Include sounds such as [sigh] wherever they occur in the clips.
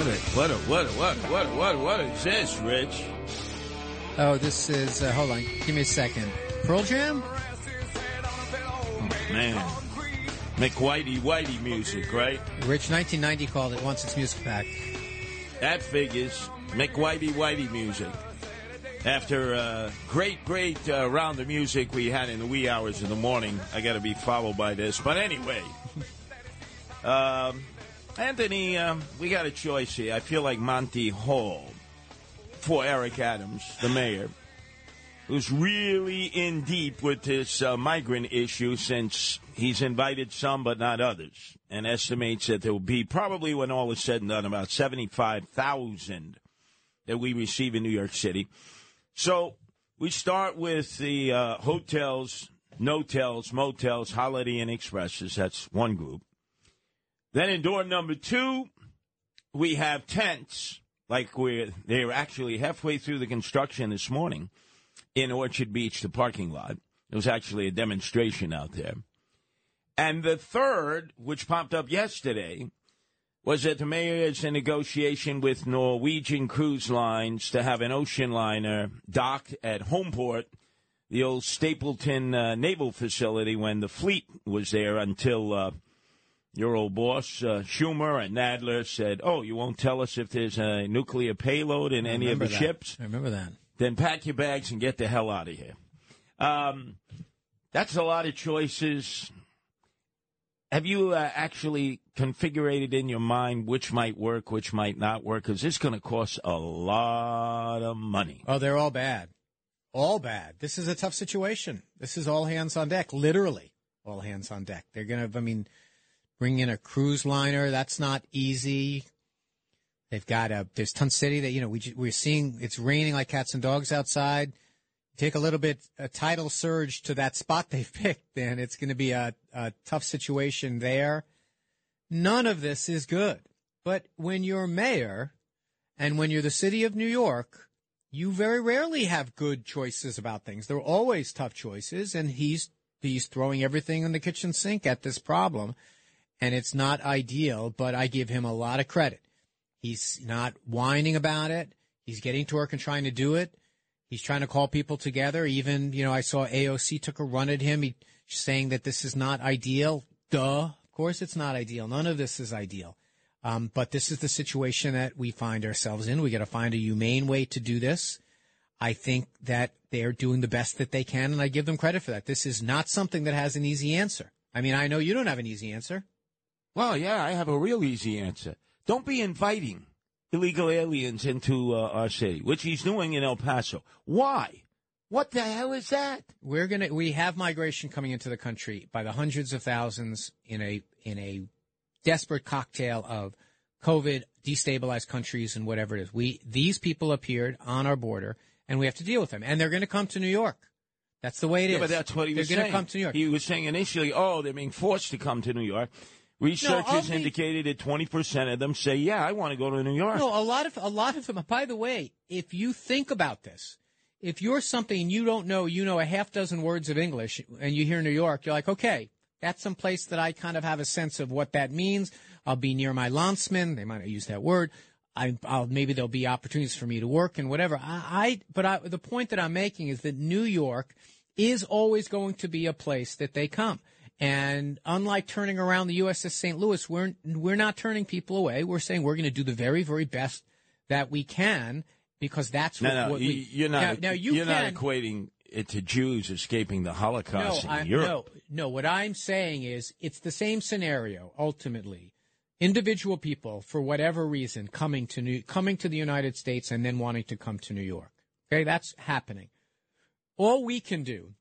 What a, what a, what a, what what what what is this, Rich? Oh, this is, uh, hold on, give me a second. Pearl Jam? Oh, man. McWhitey Whitey music, right? Rich 1990 called it once its music back. That figures. McWhitey Whitey music. After a great, great uh, round of music we had in the wee hours of the morning, I got to be followed by this. But anyway, [laughs] um, Anthony, um, we got a choice here. I feel like Monty Hall for Eric Adams, the mayor, who's really in deep with this uh, migrant issue since he's invited some but not others, and estimates that there will be probably, when all is said and done, about 75,000 that we receive in New York City. So we start with the uh, hotels, notels, motels, Holiday Inn Expresses. That's one group. Then in door number two, we have tents, like we're they're actually halfway through the construction this morning in Orchard Beach, the parking lot. It was actually a demonstration out there. And the third, which popped up yesterday, was that the mayor is in negotiation with Norwegian Cruise Lines to have an ocean liner dock at Homeport, the old Stapleton uh, Naval Facility, when the fleet was there until uh, your old boss, uh, Schumer and Nadler, said, Oh, you won't tell us if there's a nuclear payload in any of the that. ships? I remember that. Then pack your bags and get the hell out of here. Um, that's a lot of choices. Have you uh, actually configured in your mind which might work, which might not work? Because it's going to cost a lot of money. Oh, they're all bad. All bad. This is a tough situation. This is all hands on deck, literally all hands on deck. They're going to, I mean, bring in a cruise liner. That's not easy. They've got a, there's Ton City that, you know, we, we're seeing it's raining like cats and dogs outside. Take a little bit, a tidal surge to that spot [laughs] they've picked, then it's going to be a, a tough situation there. None of this is good. But when you're mayor and when you're the city of New York, you very rarely have good choices about things. There are always tough choices, and he's he's throwing everything in the kitchen sink at this problem, and it's not ideal. But I give him a lot of credit. He's not whining about it. He's getting to work and trying to do it. He's trying to call people together. Even you know, I saw AOC took a run at him. He saying that this is not ideal. Duh. Of course, it's not ideal. None of this is ideal. Um, but this is the situation that we find ourselves in. We got to find a humane way to do this. I think that they're doing the best that they can, and I give them credit for that. This is not something that has an easy answer. I mean, I know you don't have an easy answer. Well, yeah, I have a real easy answer. Don't be inviting illegal aliens into uh, our city, which he's doing in El Paso. Why? What the hell is that? We're gonna we have migration coming into the country by the hundreds of thousands in a in a desperate cocktail of COVID, destabilized countries, and whatever it is. We these people appeared on our border, and we have to deal with them, and they're going to come to New York. That's the way it is. Yeah, but that's what he they're was gonna come to New York. He was saying initially, oh, they're being forced to come to New York. Researchers of the- indicated that 20% of them say, yeah, I want to go to New York. No, a lot of a lot of them. By the way, if you think about this, if you're something you don't know, you know a half dozen words of English, and you hear New York, you're like, okay, that's some place that I kind of have a sense of what that means. I'll be near my landsman. They might not use that word. I, I'll maybe there'll be opportunities for me to work and whatever. I, I but I, the point that I'm making is that New York is always going to be a place that they come. And unlike turning around the USS St. Louis, we're we're not turning people away. We're saying we're going to do the very very best that we can because that's what, no, no, what we. you're not. Now, now you are not equating it to Jews escaping the Holocaust no, in I, Europe. no, no. What I'm saying is, it's the same scenario. Ultimately, individual people, for whatever reason, coming to New, coming to the United States and then wanting to come to New York. Okay, that's happening. All we can do.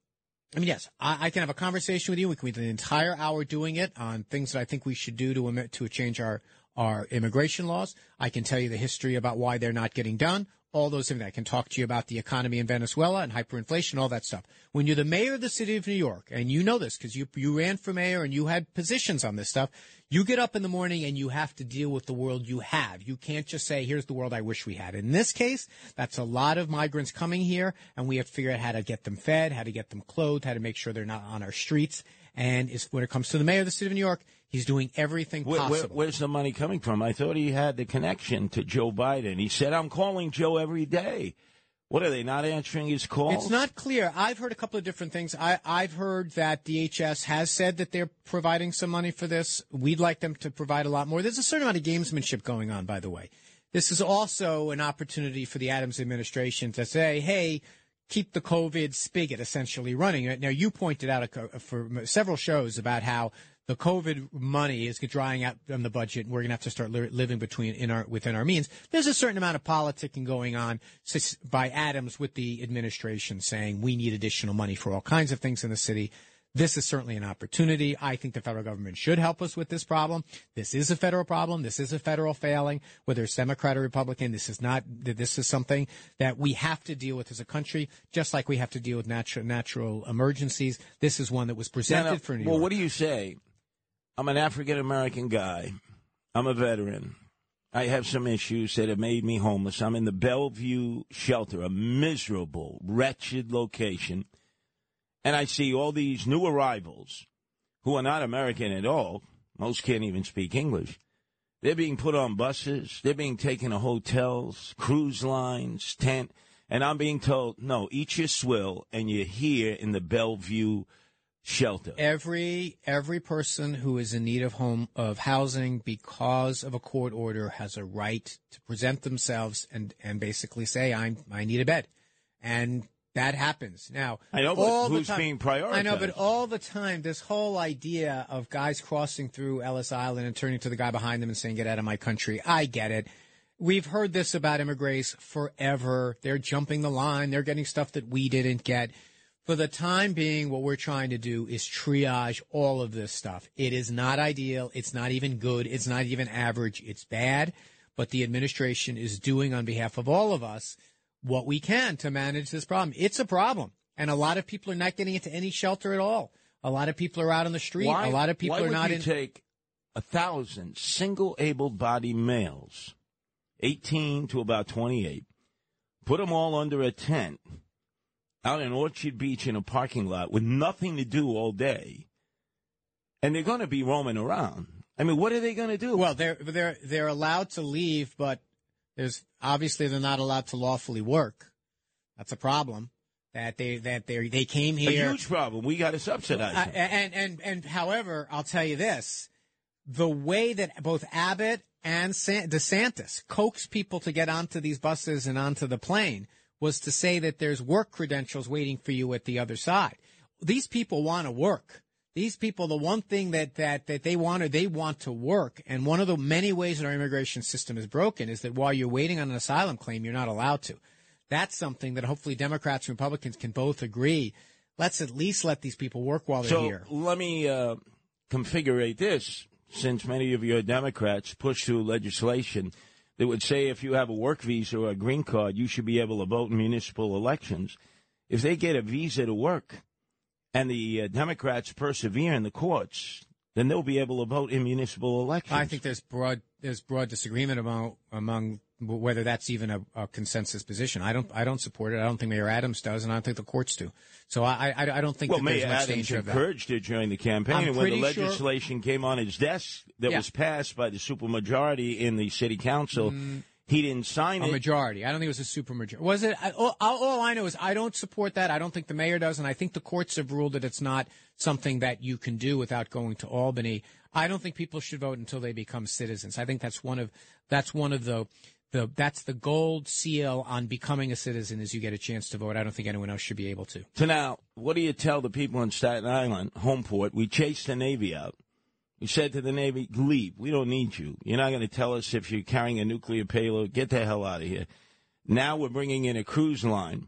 I mean, yes, I, I can have a conversation with you. We can be the entire hour doing it on things that I think we should do to to change our our immigration laws. I can tell you the history about why they're not getting done all those things. I can talk to you about the economy in Venezuela and hyperinflation, all that stuff. When you're the mayor of the city of New York, and you know this because you you ran for mayor and you had positions on this stuff, you get up in the morning and you have to deal with the world you have. You can't just say, "Here's the world I wish we had." In this case, that's a lot of migrants coming here, and we have to figure out how to get them fed, how to get them clothed, how to make sure they're not on our streets. And when it comes to the mayor of the city of New York, He's doing everything where, possible. Where, where's the money coming from? I thought he had the connection to Joe Biden. He said, I'm calling Joe every day. What are they not answering his calls? It's not clear. I've heard a couple of different things. I, I've heard that DHS has said that they're providing some money for this. We'd like them to provide a lot more. There's a certain amount of gamesmanship going on, by the way. This is also an opportunity for the Adams administration to say, hey, keep the COVID spigot essentially running. Now, you pointed out for several shows about how the COVID money is drying out on the budget, and we're going to have to start li- living between in our within our means. There's a certain amount of politicking going on by Adams with the administration saying we need additional money for all kinds of things in the city. This is certainly an opportunity. I think the federal government should help us with this problem. This is a federal problem. This is a federal failing, whether it's Democrat or Republican. This is not, this is something that we have to deal with as a country, just like we have to deal with natural, natural emergencies. This is one that was presented for New Well, York. what do you say I'm an African American guy. I'm a veteran. I have some issues that have made me homeless. I'm in the Bellevue shelter, a miserable, wretched location. And I see all these new arrivals who are not American at all. Most can't even speak English. They're being put on buses. They're being taken to hotels, cruise lines, tent. And I'm being told, no, eat your swill and you're here in the Bellevue shelter. Every every person who is in need of home of housing because of a court order has a right to present themselves and and basically say I'm I need a bed, and that happens now. I know, but who's time, being prioritized? I know, but all the time, this whole idea of guys crossing through Ellis Island and turning to the guy behind them and saying, "Get out of my country," I get it. We've heard this about immigrants forever. They're jumping the line. They're getting stuff that we didn't get. For the time being, what we're trying to do is triage all of this stuff. It is not ideal. It's not even good. It's not even average. It's bad. But the administration is doing on behalf of all of us what we can to manage this problem. It's a problem. And a lot of people are not getting into any shelter at all. A lot of people are out on the street. Why, a lot of people are not you in. take a thousand single able bodied males, 18 to about 28, put them all under a tent out in Orchard Beach in a parking lot with nothing to do all day, and they're going to be roaming around. I mean, what are they going to do? Well, they're they're they're allowed to leave, but there's obviously they're not allowed to lawfully work. That's a problem. That they that they they came here. A huge problem. We got to subsidize them. and and and however, I'll tell you this: the way that both Abbott and DeSantis coax people to get onto these buses and onto the plane was to say that there's work credentials waiting for you at the other side. These people want to work. These people, the one thing that, that, that they want to, they want to work. And one of the many ways that our immigration system is broken is that while you're waiting on an asylum claim, you're not allowed to. That's something that hopefully Democrats and Republicans can both agree. Let's at least let these people work while they're so here. let me uh, configure this. Since many of your Democrats push through legislation that would say if you have a work visa or a green card, you should be able to vote in municipal elections. If they get a visa to work and the uh, Democrats persevere in the courts, then they'll be able to vote in municipal elections. I think there's broad there's broad disagreement among among whether that's even a, a, consensus position. I don't I don't support it. I don't think Mayor Adams does, and I don't think the courts do. So I I, I don't think well, that Mayor there's much Adams danger of that. encouraged it during the campaign, I'm and when the legislation sure- came on his desk that Yeah. was passed by the supermajority in the city council, Mm. He didn't sign it. A it. majority. I don't think it was a supermajority. Was it? I, all, all I know is I don't support that. I don't think the mayor does, and I think the courts have ruled that it's not something that you can do without going to Albany. I don't think people should vote until they become citizens. I think that's one of that's one of the the that's the gold seal on becoming a citizen is you get a chance to vote. I don't think anyone else should be able to. So now, what do you tell the people in Staten Island, Homeport? We chased the Navy out. We said to the Navy, leave. We don't need you. You're not going to tell us if you're carrying a nuclear payload. Get the hell out of here. Now we're bringing in a cruise line.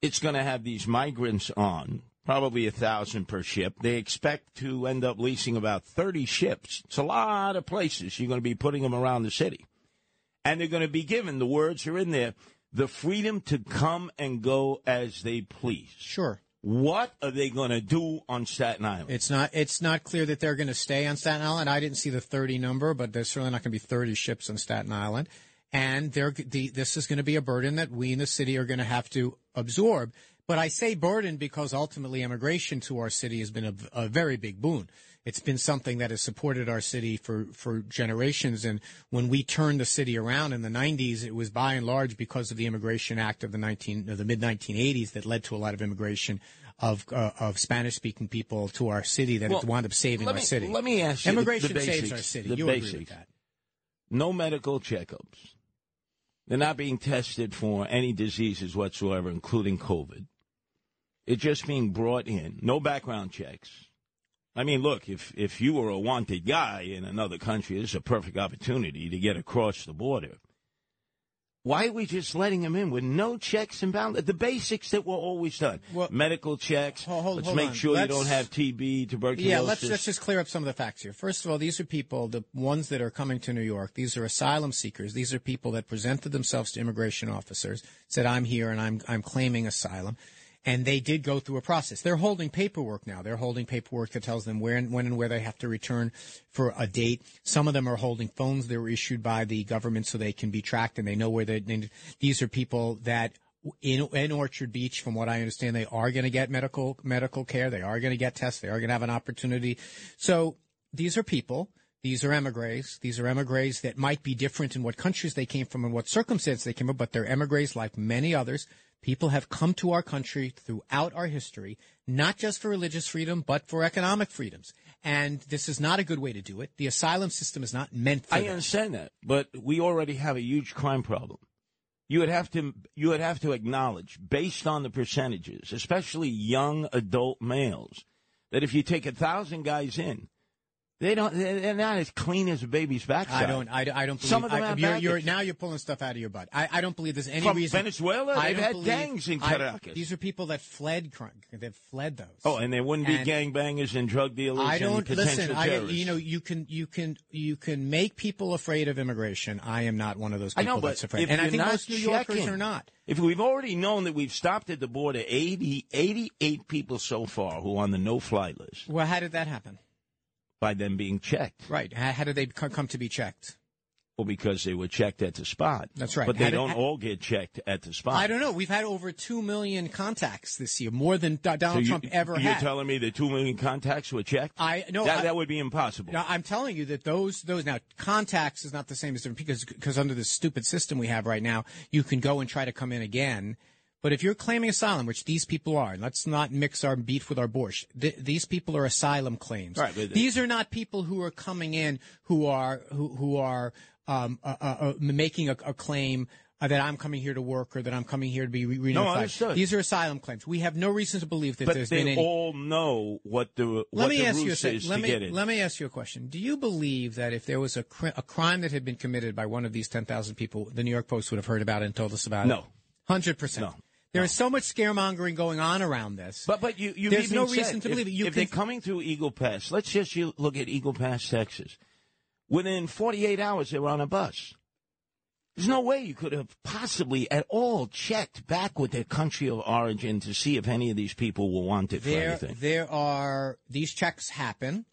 It's going to have these migrants on, probably a thousand per ship. They expect to end up leasing about 30 ships. It's a lot of places. You're going to be putting them around the city. And they're going to be given, the words are in there, the freedom to come and go as they please. Sure. What are they going to do on Staten Island? It's not. It's not clear that they're going to stay on Staten Island. I didn't see the thirty number, but there's certainly not going to be thirty ships on Staten Island, and they're, the, this is going to be a burden that we in the city are going to have to absorb. But I say burden because ultimately immigration to our city has been a, a very big boon. It's been something that has supported our city for, for generations. And when we turned the city around in the 90s, it was by and large because of the Immigration Act of the 19 of the mid 1980s that led to a lot of immigration of uh, of Spanish speaking people to our city that Well, wound up saving let our me- city. let me ask you immigration the saves basics, our city. the you agree with that? no medical checkups. They're not being tested for any diseases whatsoever, including COVID. It's just being brought in. No background checks. I mean, look, if, if you were a wanted guy in another country, this is a perfect opportunity to get across the border. Why are we just letting them in with no checks and balances? The basics that were always done. Well- Medical checks. Hold- hold- let's hold make on. sure Let's- you don't have TB, tuberculosis. Yeah, let's let's just clear up some of the facts here. First of all, these are people, the ones that are coming to New York. These are asylum seekers. These are people that presented themselves to immigration officers, said, "I'm here and I'm I'm claiming asylum." And they did go through a process. They're holding paperwork now. They're holding paperwork that tells them where and when and where they have to return for a date. Some of them are holding phones that were issued by the government so they can be tracked and they know where they. these are people that in in Orchard Beach, from what I understand, they are going to get medical medical care. They are going to get tests. They are going to have an opportunity. So these are people. These are emigres. These are emigres that might be different in what countries they came from and what circumstance they came from, but they're emigres like many others. People have come to our country throughout our history, not just for religious freedom, but for economic freedoms. And this is not a good way to do it. The asylum system is not meant for I that. understand that, but we already have a huge crime problem. You would have to you would have to acknowledge, based on the percentages, especially young adult males, that if you take a thousand guys in, they don't they're not as clean as a baby's backside. I don't. I, I don't believe. Some of them I, have you're, you're, now you're pulling stuff out of your butt. I, I don't believe there's any From reason. Venezuela? I They've had believe- gangs in Caracas. these are people that fled. They've fled those. Oh, and there wouldn't be And gangbangers and drug dealers I don't listen. I, you know, you can, you can, you can make people afraid of immigration. I am not one of those people know, that's afraid, if and I think not most New Yorkers checking- are not. If we've already known that we've stopped at the border 80, 88 people so far who are on the no-fly list Well, how did that happen? By them being checked. Right. How, how did they come to be checked? Well, because they were checked at the spot. That's right. But they don't all get checked at the spot. I don't know. We've had over two million contacts this year, more than Do- So Donald you, Trump ever you're had. telling me the two million contacts were checked? I no. that, I- that would be impossible. Now, I'm telling you that those those now contacts is not the same as different because because under this stupid system we have right now, you can go and try to come in again. But if you're claiming asylum, which these people are, and let's not mix our beef with our borscht. Th- these people are asylum claims. Right, but- these are not people who are coming in who are who who are um, uh, uh, uh, making a, a claim. Uh, that I'm coming here to work, or that I'm coming here to be re- reunified. understood. These are asylum claims. We have no reason to believe that but there's been any. But they all know what the what Let me the ask you a sec- is let me let me ask you a question. Do you believe that if there was a, cri- a crime that had been committed by one of these ten thousand people, the New York Post would have heard about it and told us about it? No. hundred percent. No. There is so much scaremongering going on around this. But but you you There's no said reason to if- believe it. You if can- they're coming through Eagle Pass, let's just look at Eagle Pass, Texas. Within 48 hours, they were on a bus. There's no way you could have possibly at all checked back with their country of origin to see if any of these people were wanted for there, anything. there are these checks happen.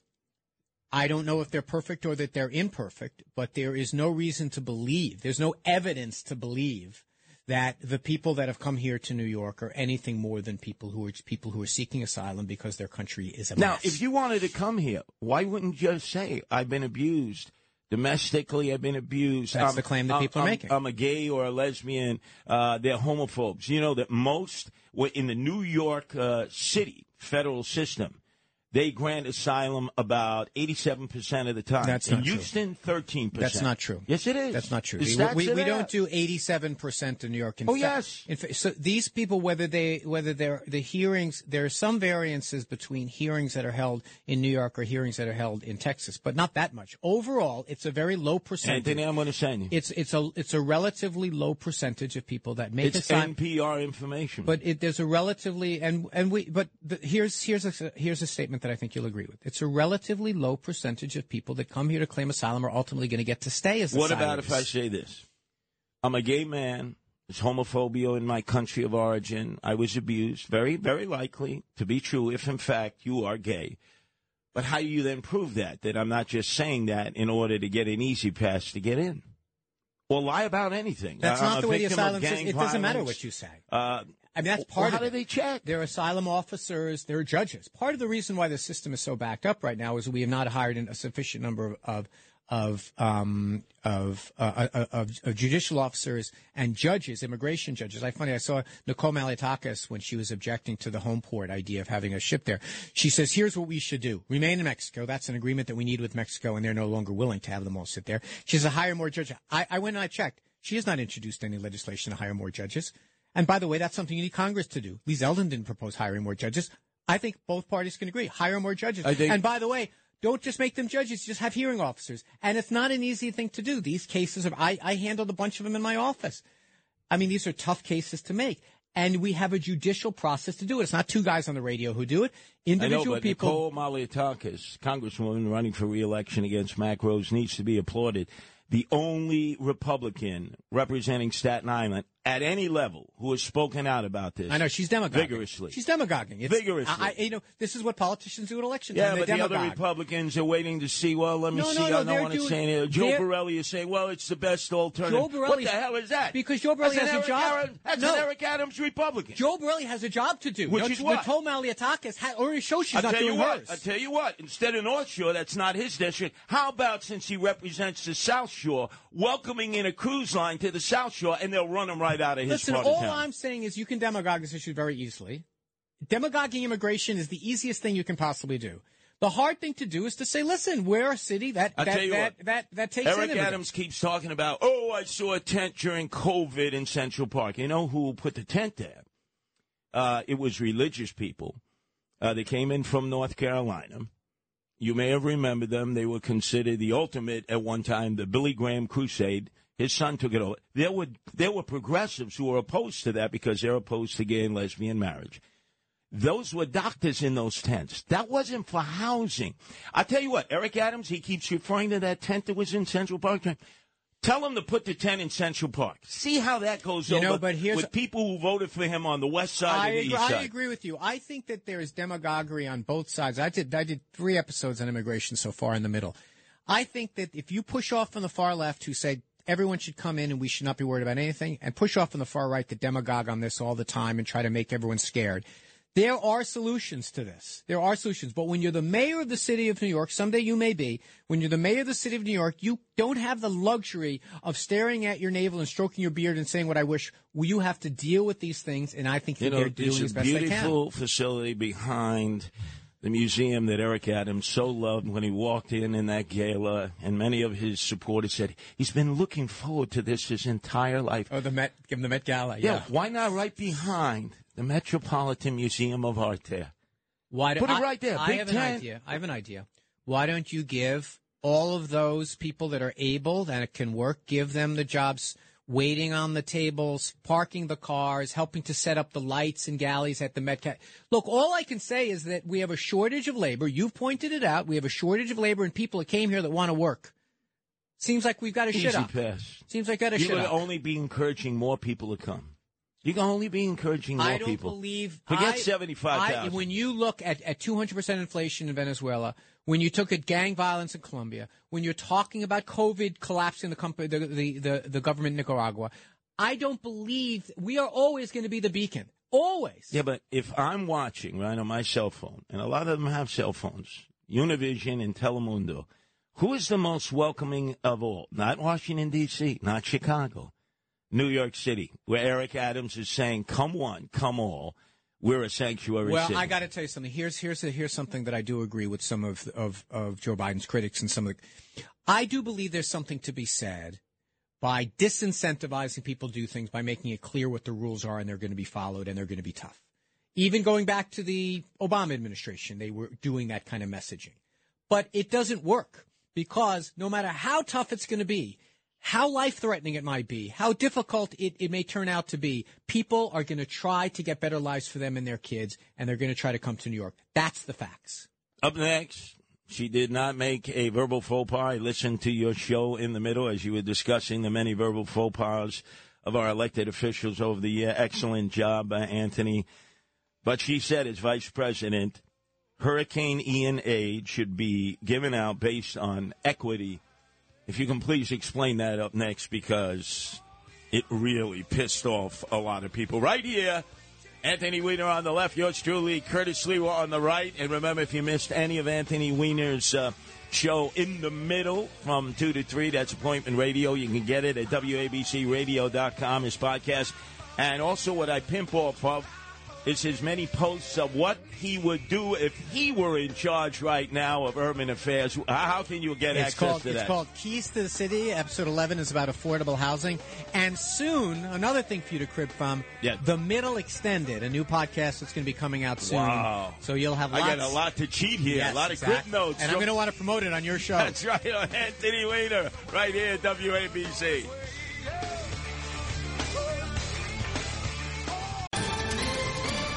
I don't know if they're perfect or that they're imperfect, but there is no reason to believe. There's no evidence to believe that the people that have come here to New York are anything more than people who are people who are seeking asylum because their country is a mess. Now, if you wanted to come here, why wouldn't you just say, I've been abused, domestically I've been abused. That's I'm- the claim that I'm- people are I'm- making. I'm a gay or a lesbian. Uh, they're homophobes. You know that most were in the New York uh, City federal system. They grant asylum about 87% of the time. That's in not true. Houston, 13%. That's not true. Yes, it is. That's not true. We, we, we don't do eighty-seven percent in New York. In Oh, yes. in so these people, whether they whether they're the hearings, there are some variances between hearings that are held in New York or hearings that are held in Texas, but not that much. Overall, it's a very low percentage. Anthony, I'm going to send you. It's it's a it's a relatively low percentage of people that make It's asylum. NPR information. But it, there's a relatively and and we but the, here's here's a here's a statement that I think you'll agree with. It's a relatively low percentage of people that come here to claim asylum are ultimately going to get to stay as a What about if I say this? I'm a gay man. There's homophobia in my country of origin. I was abused. Very, very likely to be true if, in fact, you are gay. But how do you then prove that? That I'm not just saying that in order to get an easy pass to get in? Or lie about anything. That's I'm not the way the asylum system. It doesn't matter what you say. Uh, I mean, that's well, part how of do it. they check? They're asylum officers. they're judges. Part of the reason why the system is so backed up right now is we have not hired a sufficient number of of um, of, uh, uh, of of judicial officers and judges, immigration judges. I funny. I saw Nicole Malliotakis when she was objecting to the home port idea of having a ship there. She says, "Here's what we should do: remain in Mexico. That's an agreement that we need with Mexico, and they're no longer willing to have them all sit there." She says, "Hire more judges." I, I went and I checked. She has not introduced any legislation to hire more judges. And by the way, that's something you need Congress to do. Lee Zeldin didn't propose hiring more judges. I think both parties can agree. Hire more judges. Think- and by the way, don't just make them judges, just have hearing officers. And it's not an easy thing to do. These cases are, I, I handled a bunch of them in my office. I mean, these are tough cases to make. And we have a judicial process to do it. It's not two guys on the radio who do it. I Individual know, but people. Nicole Malliotakis, Congresswoman running for reelection against Max Rose, needs to be applauded. The only Republican representing Staten Island at any level who has spoken out about this. I know she's demagoguing. Vigorously. She's demagoguing. It's, Vigorously. I, I, you know, this is what politicians do at election Yeah, but They the other. Republicans are waiting to see. Well, let me No, see. no, no, I don't want to say anything. Joe Borelli is saying, "Well, it's the best alternative." Joe Borelli- what the hell is that? Because Joe Borelli has an a Eric job- Adams- that's No. an Eric Adams Republican. Joe Borelli has a job to do. Which Don't is what? Nicole Malliotakis ha- already shows she's I'll not tell you doing what. hers. I'll tell you what. Instead of North Shore, that's not his district. How about since he represents the South Shore, welcoming in a cruise line to the South Shore, and they'll run them right out of his Listen, all town. I'm saying is you can demagogue this issue very easily. Demagoguing immigration is the easiest thing you can possibly do. The hard thing to do is to say, listen, we're a city that that that, what. that, that takes Eric. Adams keeps talking about, oh, I saw a tent during COVID in Central Park. You know who put the tent there? Uh, it was religious people. Uh, they came in from North Carolina. You may have remembered them. They were considered the ultimate at one time, the Billy Graham Crusade. His son took it over. There were there were progressives who were opposed to that because they're opposed to gay and lesbian marriage. Those were doctors in those tents. That wasn't for housing. I tell you what, Eric Adams, he keeps referring to that tent that was in Central Park. Tell him to put the tent in Central Park. See how that goes You over know, but here's- with people who voted for him on the west side I and the agree, east I side. agree with you. I think that there is demagoguery on both sides. I did I did three episodes on immigration so far in the middle. I think that if you push off from the far left who say everyone should come in and we should not be worried about anything, and push off on the far right the demagogue on this all the time and try to make everyone scared. There are solutions to this. There are solutions. But when you're the mayor of the city of New York, someday you may be, when you're the mayor of the city of New York, you don't have the luxury of staring at your navel and stroking your beard and saying what I wish. Well, you have to deal with these things, and I think You know, they're doing as a best they can. beautiful facility behind the museum that Eric Adams so loved when he walked in in that gala, and many of his supporters said he's been looking forward to this his entire life. Oh, the Met, give him the Met Gala. yeah. Yeah. why not right behind the Metropolitan Museum of Art there? Why do, Put it I- right there, I Big have an tent. idea. I have an idea. Why don't you give all of those people that are able that can work, give them the jobs waiting on the tables, parking the cars, helping to set up the lights and galleys at the Met. Look, all I can say is that we have a shortage of labor. You've pointed it out. We have a shortage of labor and people that came here that want to work. Seems like we've got to shit up. pass. Seems like got to You're shit to up. only be encouraging more people to come. Going to only be encouraging more I don't people. believe. Forget I- 75,000. I- When you look at, at 200% inflation in Venezuela, when you took at gang violence in Colombia, when you're talking about COVID collapsing the, company, the, the, the, the government in Nicaragua, I don't believe we are always going to be the beacon. Always. Yeah, but if I'm watching right on my cell phone, and a lot of them have cell phones, Univision and Telemundo, Who is the most welcoming of all? Not Washington, D.C., not Chicago, New York City, where Eric Adams is saying, come one, come all. We're a sanctuary well, city. I got to tell you something. Here's here's a, here's something that I do agree with some of, of of Joe Biden's critics and some of the. I do believe there's something to be said by disincentivizing people to do things by making it clear what the rules are and they're going to be followed and they're going to be tough. Even going back to the Obama administration, they were doing that kind of messaging. But it doesn't work because no matter how tough it's going to be, how life threatening it might be, how difficult it, it may turn out to be, people are going to try to get better lives for them and their kids, and they're going to try to come to New York. That's the facts. Up next, she did not make a verbal faux pas. I listened to your show in the middle as you were discussing the many verbal faux pas of our elected officials over the year. Excellent job, uh, Anthony. But she said, as vice president, Hurricane Ian aid should be given out based on equity. If you can please explain that up next because it really pissed off a lot of people. Right here, Anthony Weiner on the left, yours truly, Curtis Sliwa on the right. And remember, if you missed any of Anthony Weiner's uh, show in the middle from 2 to 3, that's Appointment Radio. You can get it at WABCRadio.com, his podcast. And also what I pimp off of is his many posts of what he would do if he were in charge right now of urban affairs. How can you get it's access called, to it's that? called Keys to the City. Episode 11 is about affordable housing. And soon, another thing for you to crib from, Yeah. The Middle Extended, a new podcast that's going to be coming out soon. Wow. So you'll have I got a lot to cheat here, Yes, a lot of exactly. good notes. And I'm going to want to promote it on your show. That's [laughs] right, on Anthony Weiner, right here at WABC.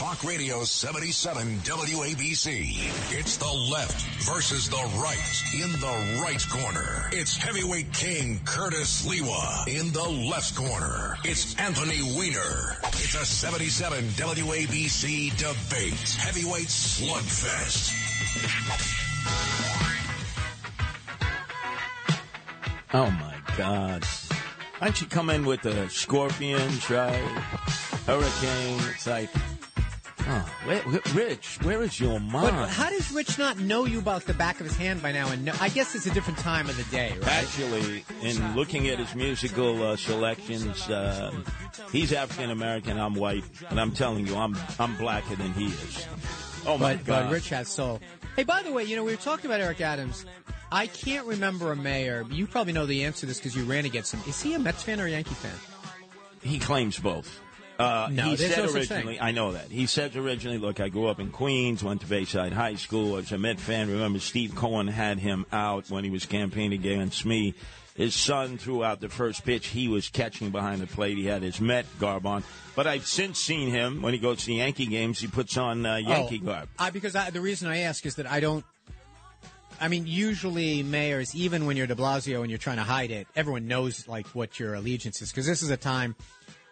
Talk Radio 77 WABC. It's the left versus the right. In the right corner, it's heavyweight king Curtis Sliwa. In the left corner, it's Anthony Weiner. It's a 77 WABC debate. Heavyweight slugfest. Oh my God! Why don't you come in with the scorpions, right? Hurricane. It's like, where, where- Rich, where is your mind? But how does Rich not know you about the back of his hand by now? And know, I guess it's a different time of the day, right? Actually, in looking at his musical uh, selections, uh, he's African American. I'm white, and I'm telling you, I'm I'm blacker than he is. Oh my but, God! but Rich has soul. Hey, by the way, you know we were talking about Eric Adams. I can't remember a mayor. You probably know the answer to this because you ran against him. Is he a Mets fan or a Yankee fan? he claims both. Uh, No, he said no originally. I know that. He said originally, look, I grew up in Queens, went to Bayside High School, was a Met fan. Remember, Steve Cohen had him out when he was campaigning against me. His son threw out the first pitch. He was catching behind the plate. He had his Met garb on. But I've since seen him when he goes to the Yankee games. He puts on uh, Yankee Oh, garb. I, because I, the reason I ask is that I don't. I mean, usually mayors, even when you're De Blasio and you're trying to hide it, everyone knows like what your allegiance is because this is a time,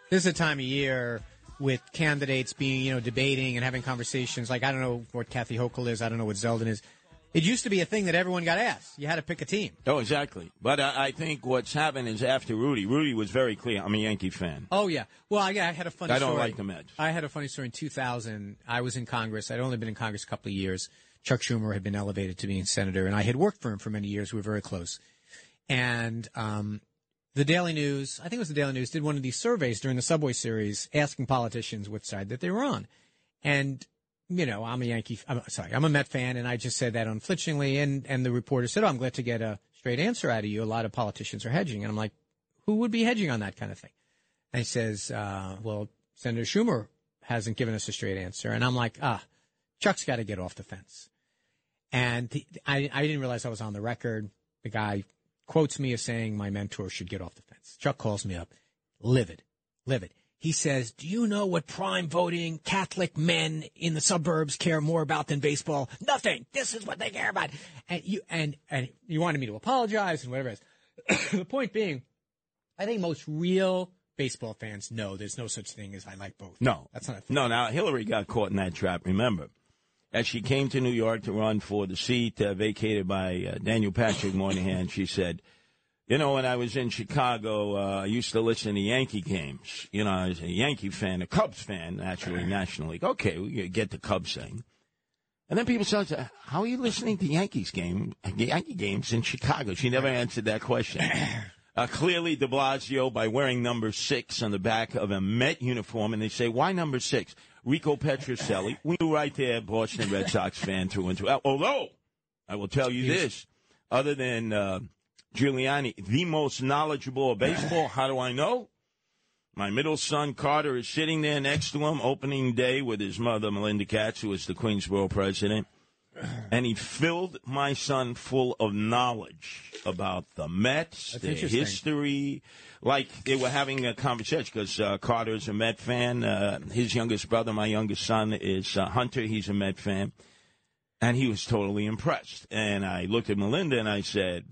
this is a time of year with candidates being, you know, debating and having conversations. Like I don't know what Kathy Hochul is, I don't know what Zeldin is. It used to be a thing that everyone got asked. You had to pick a team. Oh, exactly. But I, I think what's happened is after Rudy, Rudy was very clear. I'm a Yankee fan. Oh yeah. Well, I, I had a funny. I don't story. like the Mets. I had a funny story in 2000. I was in Congress. I'd only been in Congress a couple of years. Chuck Schumer had been elevated to being senator, and I had worked for him for many years. We were very close. And um, the Daily News, I think it was the Daily News, did one of these surveys during the Subway series, asking politicians which side that they were on. And you know, I'm a Yankee. I'm sorry, I'm a Met fan, and I just said that unflinchingly. And and the reporter said, "Oh, I'm glad to get a straight answer out of you. A lot of politicians are hedging." And I'm like, "Who would be hedging on that kind of thing?" And he says, uh, "Well, Senator Schumer hasn't given us a straight answer." And I'm like, "Ah, Chuck's got to get off the fence." And the, I I didn't realize I was on the record. The guy quotes me as saying my mentor should get off the fence. Chuck calls me up, livid, livid. he says, "Do you know what prime voting Catholic men in the suburbs care more about than baseball? Nothing. This is what they care about." And you and and you wanted me to apologize and whatever. Is. [coughs] the point being, I think most real baseball fans know there's no such thing as I like both. No, that's not a thing. No, now Hillary got caught in that trap. Remember, as she came to New York to run for the seat uh, vacated by uh, Daniel Patrick Moynihan, she said. You know, when I was in Chicago, uh, I used to listen to Yankee games. You know, I was a Yankee fan, a Cubs fan, actually, National League. Okay, we get the Cubs thing. And then people said, how are you listening to Yankees game, Yankee games in Chicago? She never answered that question. [coughs] Uh, clearly, de Blasio, by wearing number six on the back of a Met uniform, and they say, why number six? Rico Petrocelli, we knew right there, Boston Red Sox fan through and through. Although, I will tell you this, other than... Uh, Giuliani, the most knowledgeable of baseball. How do I know? My middle son Carter is sitting there next to him opening day with his mother Melinda Katz, who is the Queensboro president, [clears throat] and he filled my son full of knowledge about the Mets, That's their history. Like they were having a conversation because uh, Carter's a Met fan. Uh, his youngest brother, my youngest son, is uh, Hunter. He's a Met fan. And he was totally impressed. And I looked at Melinda and I said,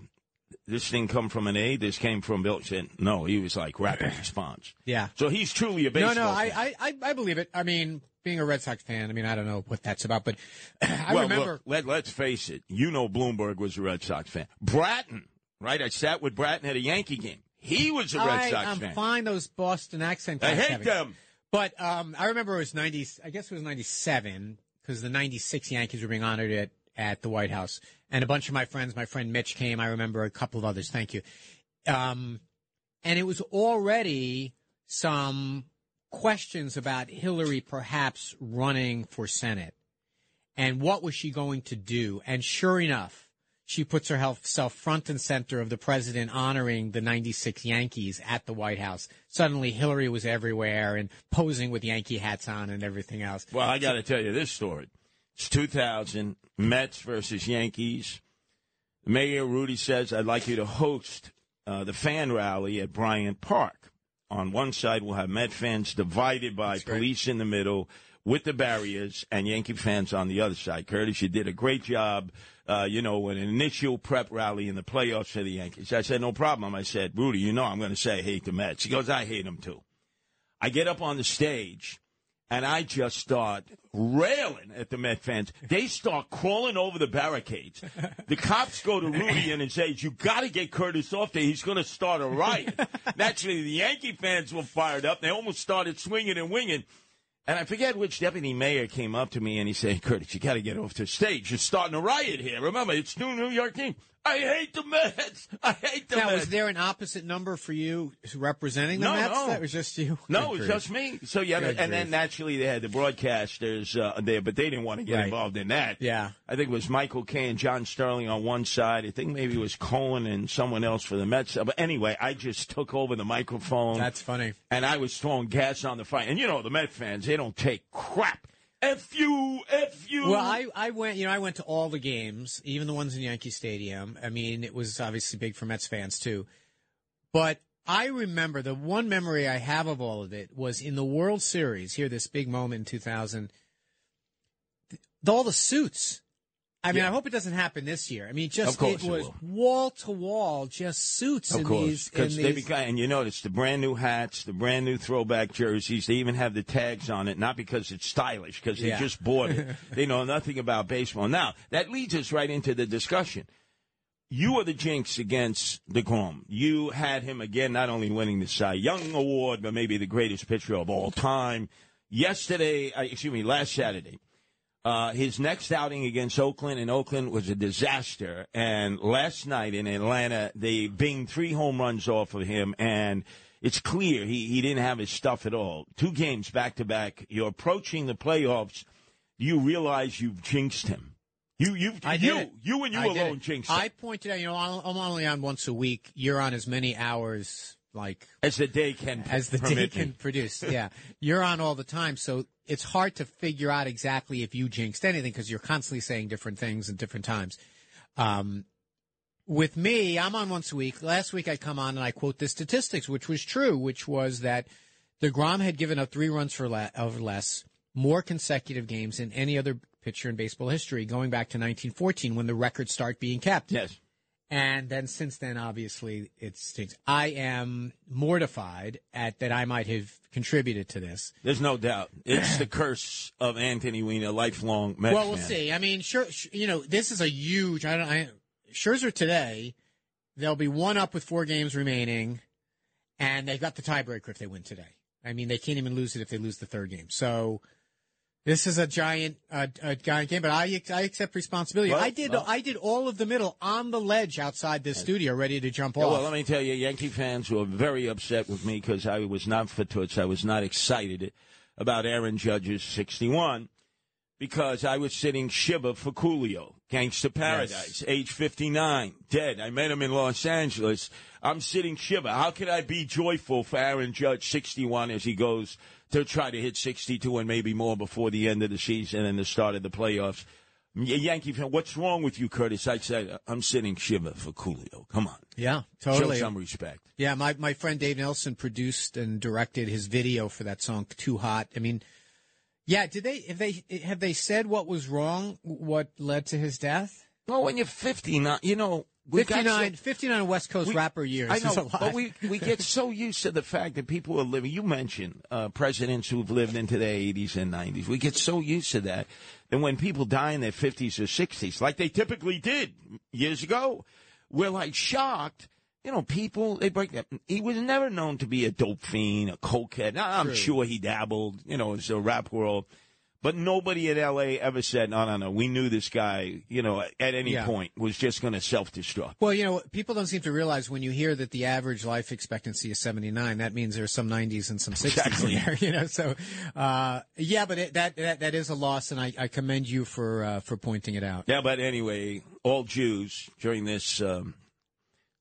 this thing come from an A? This came from Bill? Said, no, he was like rapid [clears throat] response. Yeah. So he's truly a baseball. No, no. I, I, I believe it. I mean, being a Red Sox fan, I mean, I don't know what that's about, but [clears throat] I well, remember. Look, let, let's face it. You know Bloomberg was a Red Sox fan. Bratton, right? I sat with Bratton at a Yankee game. He was a Red I, Sox I'm fan. fine those Boston accent I hate having- them. But um, I remember it was 90, I guess it was 97, because the 96 Yankees were being honored at, at the White House. And a bunch of my friends, my friend Mitch came. I remember a couple of others. Thank you. Um, and it was already some questions about Hillary perhaps running for Senate. And what was she going to do? And sure enough, she puts herself front and center of the president honoring the 96 Yankees at the White House. Suddenly Hillary was everywhere and posing with Yankee hats on and everything else. Well, I got to tell you this story. It's 2000, Mets versus Yankees. Mayor Rudy says, I'd like you to host uh, the fan rally at Bryant Park. On one side, we'll have Met fans divided by police in the middle with the barriers and Yankee fans on the other side. Curtis, you did a great job, uh, you know, an initial prep rally in the playoffs for the Yankees. I said, no problem. I said, Rudy, you know I'm going to say I hate the Mets. He goes, I hate them too. I get up on the stage and I just start railing at the Met fans. They start crawling over the barricades. The cops go to Rudy and say, "You got to get Curtis off there. He's going to start a riot." Naturally, the Yankee fans were fired up. They almost started swinging and winging. And I forget which deputy mayor came up to me and he said, Curtis, you got to get off the stage. You're starting a riot here. Remember, it's two New York team. I hate the Mets. I hate the Now, Mets. was there an opposite number for you representing the No, Mets? no. That was just you. No, it was just me. So yeah, Good and then naturally they had the broadcasters uh, there, but they didn't want to get Right. involved in that. Yeah. I think it was Michael Kay and John Sterling on one side. I think maybe it was Cohen and someone else for the Mets. But anyway, I just took over the microphone. That's funny. and I was throwing gas on the fire. And you know the Met fans, they don't take crap. F you, F you. Well, I, I went, you know, I went to all the games, even the ones in Yankee Stadium. I mean, it was obviously big for Mets fans too. But I remember the one memory I have of all of it was in the World Series, here, this big moment in 2000, th- all the suits. I mean, Yeah. I hope it doesn't happen this year. I mean, just it was wall to wall, just suits Of in course, these. because they these- beca- and you notice the brand new hats, the brand new throwback jerseys. They even have the tags on it, not because it's stylish, because they Yeah. just bought it. [laughs] they know nothing about baseball. Now that leads us right into the discussion. You are the jinx against DeGrom. You had him again, not only winning the Cy Young Award, but maybe the greatest pitcher of all time. Yesterday, uh, excuse me, last Saturday, uh, his next outing against Oakland in Oakland was a disaster. And last night in Atlanta, they binged three home runs off of him, and it's clear he, he didn't have his stuff at all. Two games back to back. You're approaching the playoffs. Do you realize you've jinxed him? You, you've, I you, you and you I alone jinxed him. I pointed out, you know, I'm only on once a week. You're on as many hours, like as the day can as the day can me. produce. Yeah, you're on all the time, so it's hard to figure out exactly if you jinxed anything because you're constantly saying different things at different times. Um, with me, I'm on once a week. Last week I come on and I quote the statistics, which was true, which was that the DeGrom had given up three runs for or less, more consecutive games than any other pitcher in baseball history, going back to 1914 when the records start being kept. Yes. And then since then, obviously, it stinks. I am mortified at that I might have contributed to this. There's no doubt. [clears throat] It's the curse of Anthony Weiner, lifelong Mets well, we'll fan. see. I mean, sure, you know, this is a huge. I don't. I, Scherzer today, they'll be one up with four games remaining, and they've got the tiebreaker if they win today. I mean, they can't even lose it if they lose the third game. So. This is a giant, uh, a giant game, but I, I accept responsibility. Well, I did, well. I did all of the middle on the ledge outside this studio, ready to jump Yeah, off. well, let me tell you, Yankee fans were very upset with me because I was not for toots. I was not excited about Aaron Judge's 61 because I was sitting Shiva for Coolio, Gangsta Paradise, age 59, dead. I met him in Los Angeles. I'm sitting Shiva. How could I be joyful for Aaron Judge 61 as he goes to try to hit 62 and maybe more before the end of the season and the start of the playoffs? Yankee fan, what's wrong with you, Curtis? I said, I'm sitting Shiva for Coolio. Come on. yeah, totally. Show some respect. Yeah, my, my friend Dave Nelson produced and directed his video for that song "Too Hot." I mean, yeah, did they have they have they said what was wrong? What led to his death? Well, when you're 59, you know, 59, so- 59 West Coast we- rapper years. I know, a lot. but we, we get so used to the fact that people are living. You mentioned uh, presidents who've lived into their 80s and 90s. We get so used to that. And when people die in their 50s or 60s, like they typically did years ago, we're like shocked. You know, people, they break that. He was never known to be a dope fiend, a cokehead. Now, I'm True. sure he dabbled, you know, it's a rap world. But nobody in L.A. ever said, no, no, no, we knew this guy, you know, at any Yeah. point was just going to self-destruct. well, you know, people don't seem to realize when you hear that the average life expectancy is 79, that means there's some 90s and some 60s Exactly. in there, [laughs] you know. So, uh, yeah, but it, that, that that is a loss, and I, I commend you for uh, for pointing it out. Yeah, but anyway, all Jews during this um,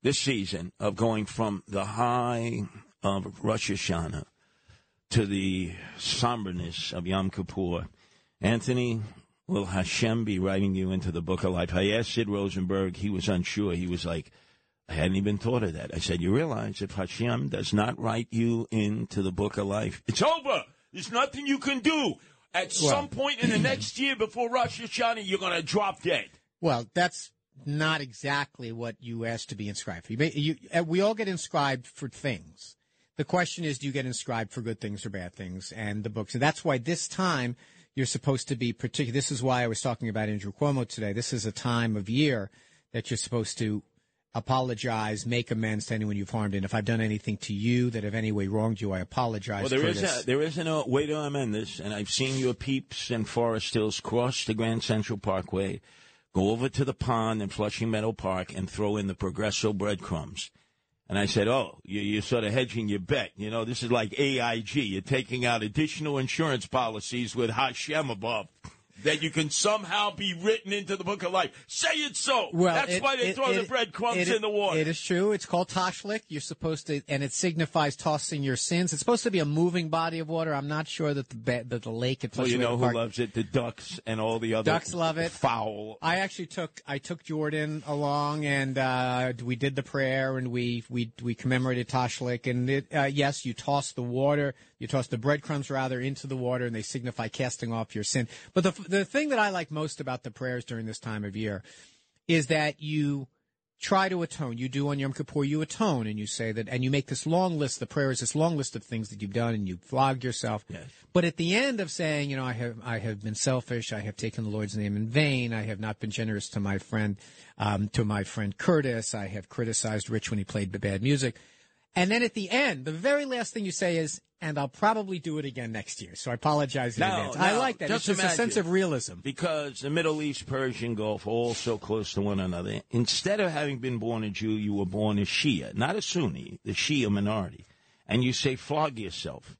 this season of going from the high of Rosh Hashanah to the somberness of Yom Kippur, Anthony, will Hashem be writing you into the book of life? I asked Sid Rosenberg. He was unsure. He was like, I hadn't even thought of that. I said, you realize if Hashem does not write you into the book of life, it's over. There's nothing you can do. At some point in the next year before Rosh Hashanah, you're going to drop dead. Well, that's not exactly what you asked to be inscribed for. You, you, uh, we all get inscribed for things. The question is, do you get inscribed for good things or bad things? And the books, and that's why this time you're supposed to be particular. This is why I was talking about Andrew Cuomo today. This is a time of year that you're supposed to apologize, make amends to anyone you've harmed. And if I've done anything to you that have any way wronged you, I apologize. Well, there is a, there isn't a uh, way to amend this, and I've seen your peeps in Forest Hills cross the Grand Central Parkway, go over to the pond in Flushing Meadow Park, and throw in the Progresso breadcrumbs. And I said, "Oh, you, you're sort of hedging your bet. You know, this is like AIG. You're taking out additional insurance policies with Hashem above." That you can somehow be written into the book of life. Say it so. Well, That's it- why they it- throw the it- breadcrumbs it- in the water. It is true. It's called Tashlich. You're supposed to, and it signifies tossing your sins. It's supposed to be a moving body of water. I'm not sure that the ba- that the lake at well, you know who Park. loves it? The ducks and all the other Ducks love it. Foul. I actually took I took Jordan along, and uh, we did the prayer, and we we we commemorated Tashlich. And it, uh, yes, you toss the water, you toss the breadcrumbs rather into the water, and they signify casting off your sin. But the the thing that I like most about the prayers during this time of year is that you try to atone. You do on Yom Kippur, you atone, and you say that, and you make this long list. The prayer is this long list of things that you've done, and you've flogged yourself. Yes. But at the end of saying, you know, I have I have been selfish, I have taken the Lord's name in vain, I have not been generous to my friend, um, to my friend Curtis, I have criticized Rich when he played the bad music, and then at the end, the very last thing you say is, and I'll probably do it again next year. So I apologize in No, advance. I like that. just it's just a sense of realism. because the Middle East, Persian Gulf, are all so close to one another. Instead of having been born a Jew, you were born a Shia, not a Sunni, the Shia minority. And you say, flog yourself.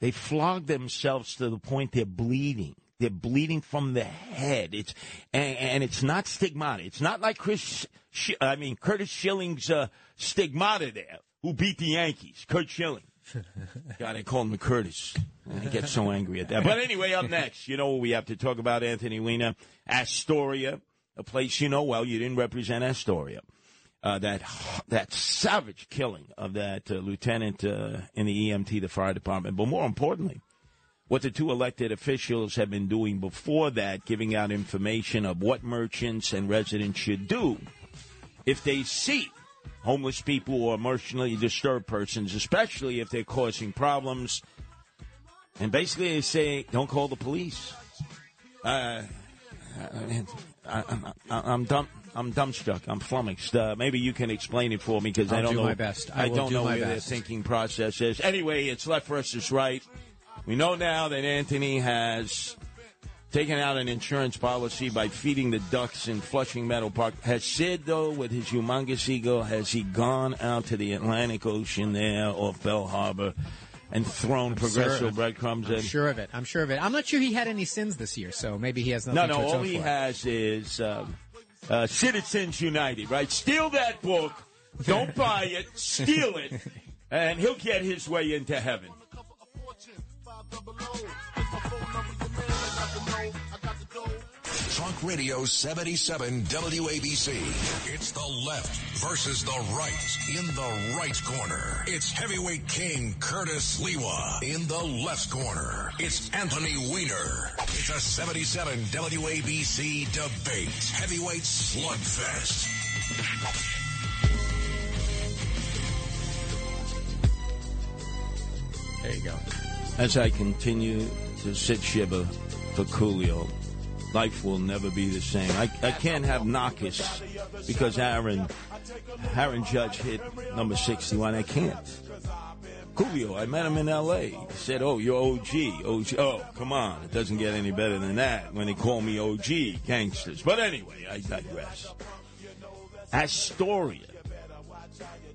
They flog themselves to the point they're bleeding. They're bleeding from the head. It's and, and it's not stigmata. It's not like Chris. Sh- I mean Curtis Schilling's uh, stigmata there, who beat the Yankees. Curt Schilling. [laughs] God, I call him Curtis. I get so angry at that. But anyway, up next, you know what we have to talk about, Anthony Weiner. Astoria, a place you know well. You didn't represent Astoria. uh, that that savage killing of that uh, lieutenant uh, in the EMT, the fire department. But more importantly, what the two elected officials have been doing before that, giving out information of what merchants and residents should do if they see homeless people or emotionally disturbed persons, especially if they're causing problems. And basically, they say, don't call the police. Uh, I, am dumb. I'm dumbstruck. I'm flummoxed. Uh, maybe you can explain it for me because I don't do know. my best. I will don't do know where their thinking process is. Anyway, it's left versus right. We know now that Anthony has taken out an insurance policy by feeding the ducks in Flushing Meadow Park. Has Sid, though, with his humongous ego, has he gone out to the Atlantic Ocean there off Belle Harbor and thrown progressive Sure. breadcrumbs I'm in? sure of it. I'm sure of it. I'm not sure he had any sins this year, so maybe he has nothing No, to no. All he for. has is um, uh, Citizens United, right? Steal that book. Don't [laughs] buy it. Steal it. And he'll get his way into heaven. Talk Radio 77 WABC. It's the left versus the right. In the right corner, it's heavyweight king Curtis Sliwa. In the left corner, it's Anthony Weiner. It's a 77 WABC debate. Heavyweight slugfest. There you go. As I continue to sit shiva for Coolio, life will never be the same. I, I can't have Knockers because Aaron, Aaron Judge hit number 61. I can't. Coolio, I met him in L.A. He said, oh, you're OG. OG. Oh, come on. It doesn't get any better than that when they call me OG, gangsters. But anyway, I digress. Astoria.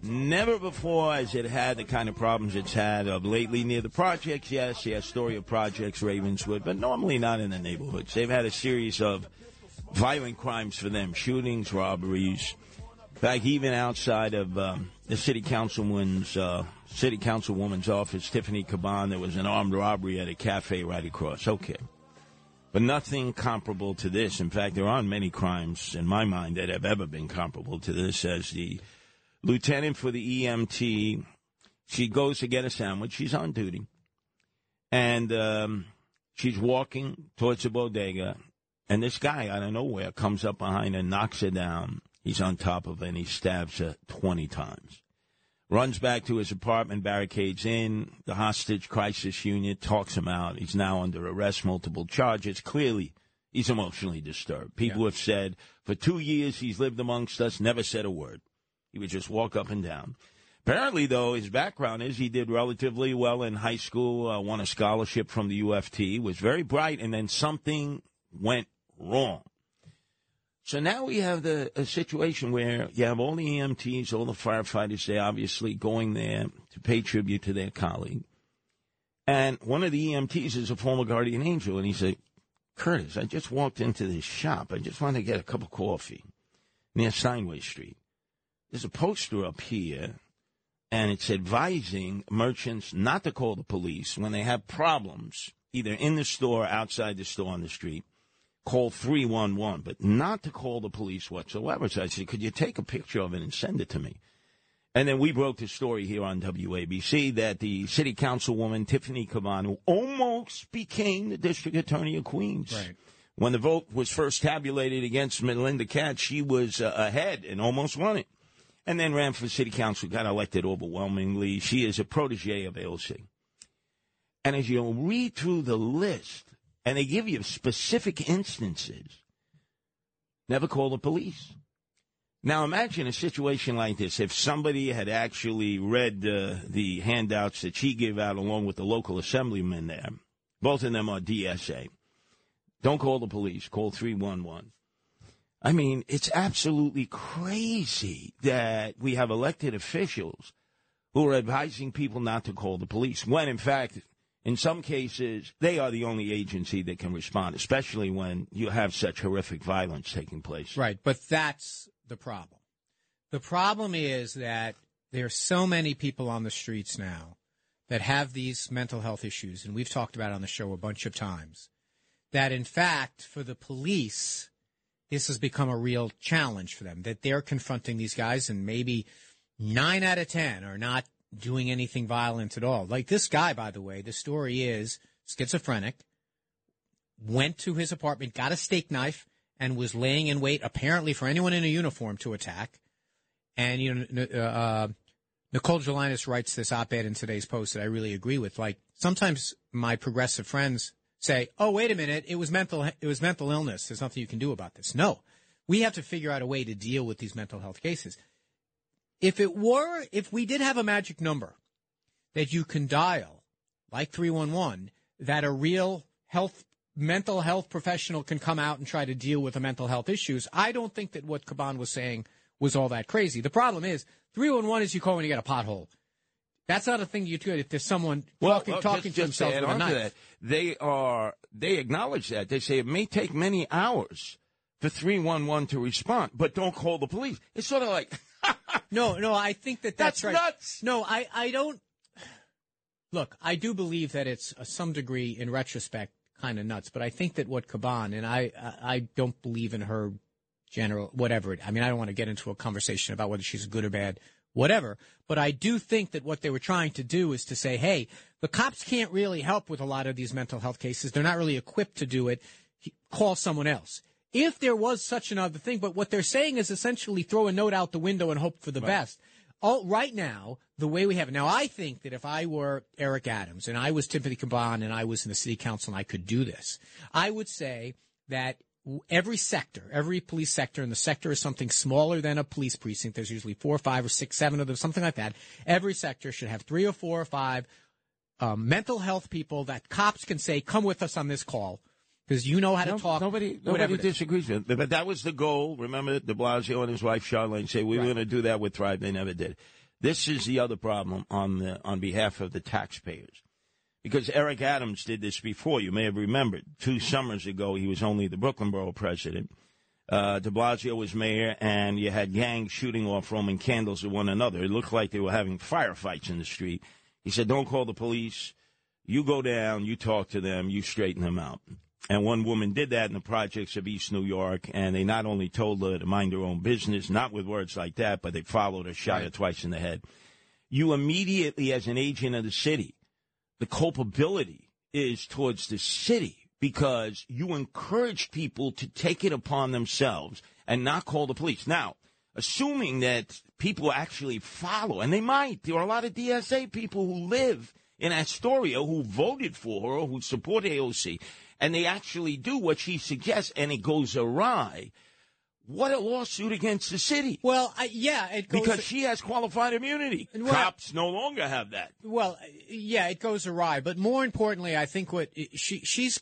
Never before has it had the kind of problems it's had of lately near the projects. Yes, the Astoria projects, Ravenswood, but normally not in the neighborhoods. They've had a series of violent crimes for them: shootings, robberies. In fact, even outside of um, the city councilwoman's uh, city councilwoman's office, Tiffany Caban, there was an armed robbery at a cafe right across. Okay. But nothing comparable to this. In fact, there aren't many crimes in my mind that have ever been comparable to this as the lieutenant for the EMT. She goes to get a sandwich. She's on duty. And um, she's walking towards the bodega. And this guy out of nowhere comes up behind her, knocks her down. He's on top of her, and he stabs her 20 times. Runs back to his apartment, barricades in. The hostage crisis unit talks him out. He's now under arrest, multiple charges. Clearly, he's emotionally disturbed. People have said for two years he's lived amongst us, never said a word. He would just walk up and down. Apparently, though, his background is he did relatively well in high school, uh, won a scholarship from the UFT, was very bright, and then something went wrong. So now we have the a situation where you have all the EMTs, all the firefighters, they obviously going there to pay tribute to their colleague. And one of the EMTs is a former guardian angel, and he said, Curtis, I just walked into this shop. I just wanted to get a cup of coffee near Steinway Street. There's a poster up here, and it's advising merchants not to call the police when they have problems, either in the store, or outside the store, on the street. Call 311, but not to call the police whatsoever. So I said, could you take a picture of it and send it to me? And then we broke the story here on WABC that the city councilwoman, Tiffany Caban, who almost became the district attorney of Queens. Right. When the vote was first tabulated against Melinda Katz, she was uh, ahead and almost won it. And then ran for city council, got elected overwhelmingly. She is a protege of AOC. And as you read through the list, and they give you specific instances, never call the police. Now imagine a situation like this. If somebody had actually read uh, the handouts that she gave out along with the local assemblyman there, both of them are DSA. Don't call the police, call 311. I mean, it's absolutely crazy that we have elected officials who are advising people not to call the police when, in fact, in some cases, they are the only agency that can respond, especially when you have such horrific violence taking place. Right, but that's the problem. The problem is that there are so many people on the streets now that have these mental health issues, and we've talked about on the show a bunch of times, that in fact, for the police, this has become a real challenge for them that they're confronting these guys and maybe nine out of 10 are not doing anything violent at all. Like this guy, by the way, the story is schizophrenic, went to his apartment, got a steak knife, and was laying in wait apparently for anyone in a uniform to attack. And, you know, uh, Nicole Gelinas writes this op-ed in today's post that I really agree with. Like sometimes my progressive friends say, "Oh, wait a minute, it was mental it was mental illness. There's nothing you can do about this." No. We have to figure out a way to deal with these mental health cases. If it were if we did have a magic number that you can dial like 311 that a real health mental health professional can come out and try to deal with the mental health issues, I don't think that what Caban was saying was all that crazy. The problem is 311 is you call when you get a pothole. That's not a thing you do if there's someone Well, talking, well, talking just, to just himself add with a knife. that, they are they acknowledge that they say it may take many hours for three one one to respond, but don't call the police. It's sort of like [laughs] No, no, I think that that's, That's right. nuts. No, I, I don't. Look, I do believe that it's uh, some degree in retrospect kind of nuts, but I think that what Caban and I, I I don't believe in her general whatever. I mean, I don't want to get into a conversation about whether she's good or bad, whatever. But I do think that what they were trying to do is to say, hey, the cops can't really help with a lot of these mental health cases. They're not really equipped to do it. Call someone else. If there was such another thing, but what they're saying is essentially throw a note out the window and hope for the best. All, right now, the way we have it now, I think that if I were Eric Adams and I was Timothy Caban and I was in the city council and I could do this, I would say that every sector, every police sector, and the sector is something smaller than a police precinct. There's usually four five or six, seven of them, something like that. Every sector should have three or four or five um, mental health people that cops can say, "Come with us on this call." Because you know how to No- talk. Nobody, nobody disagrees with it. But that was the goal. Remember, De Blasio and his wife Chirlane say we were going to do that with Thrive. They never did. This is the other problem on the on behalf of the taxpayers, because Eric Adams did this before. You may have remembered two summers ago. He was only the Brooklyn Borough president. Uh, De Blasio was mayor, and you had gangs shooting off Roman candles at one another. It looked like they were having firefights in the street. He said, "Don't call the police. You go down. You talk to them. You straighten them out." And one woman did that in the projects of East New York, and they not only told her to mind her own business, not with words like that, but they followed her, shot her twice in the head. You immediately, as an agent of the city, the culpability is towards the city because you encourage people to take it upon themselves and not call the police. Now, assuming that people actually follow, and they might, there are a lot of DSA people who live in Astoria who voted for her or who support AOC, and they actually do what she suggests, and it goes awry. What a lawsuit against the city. Well, yeah, it goes Because she has qualified immunity. Well- Cops no longer have that. Well, yeah, it goes awry. But more importantly, I think what she she's.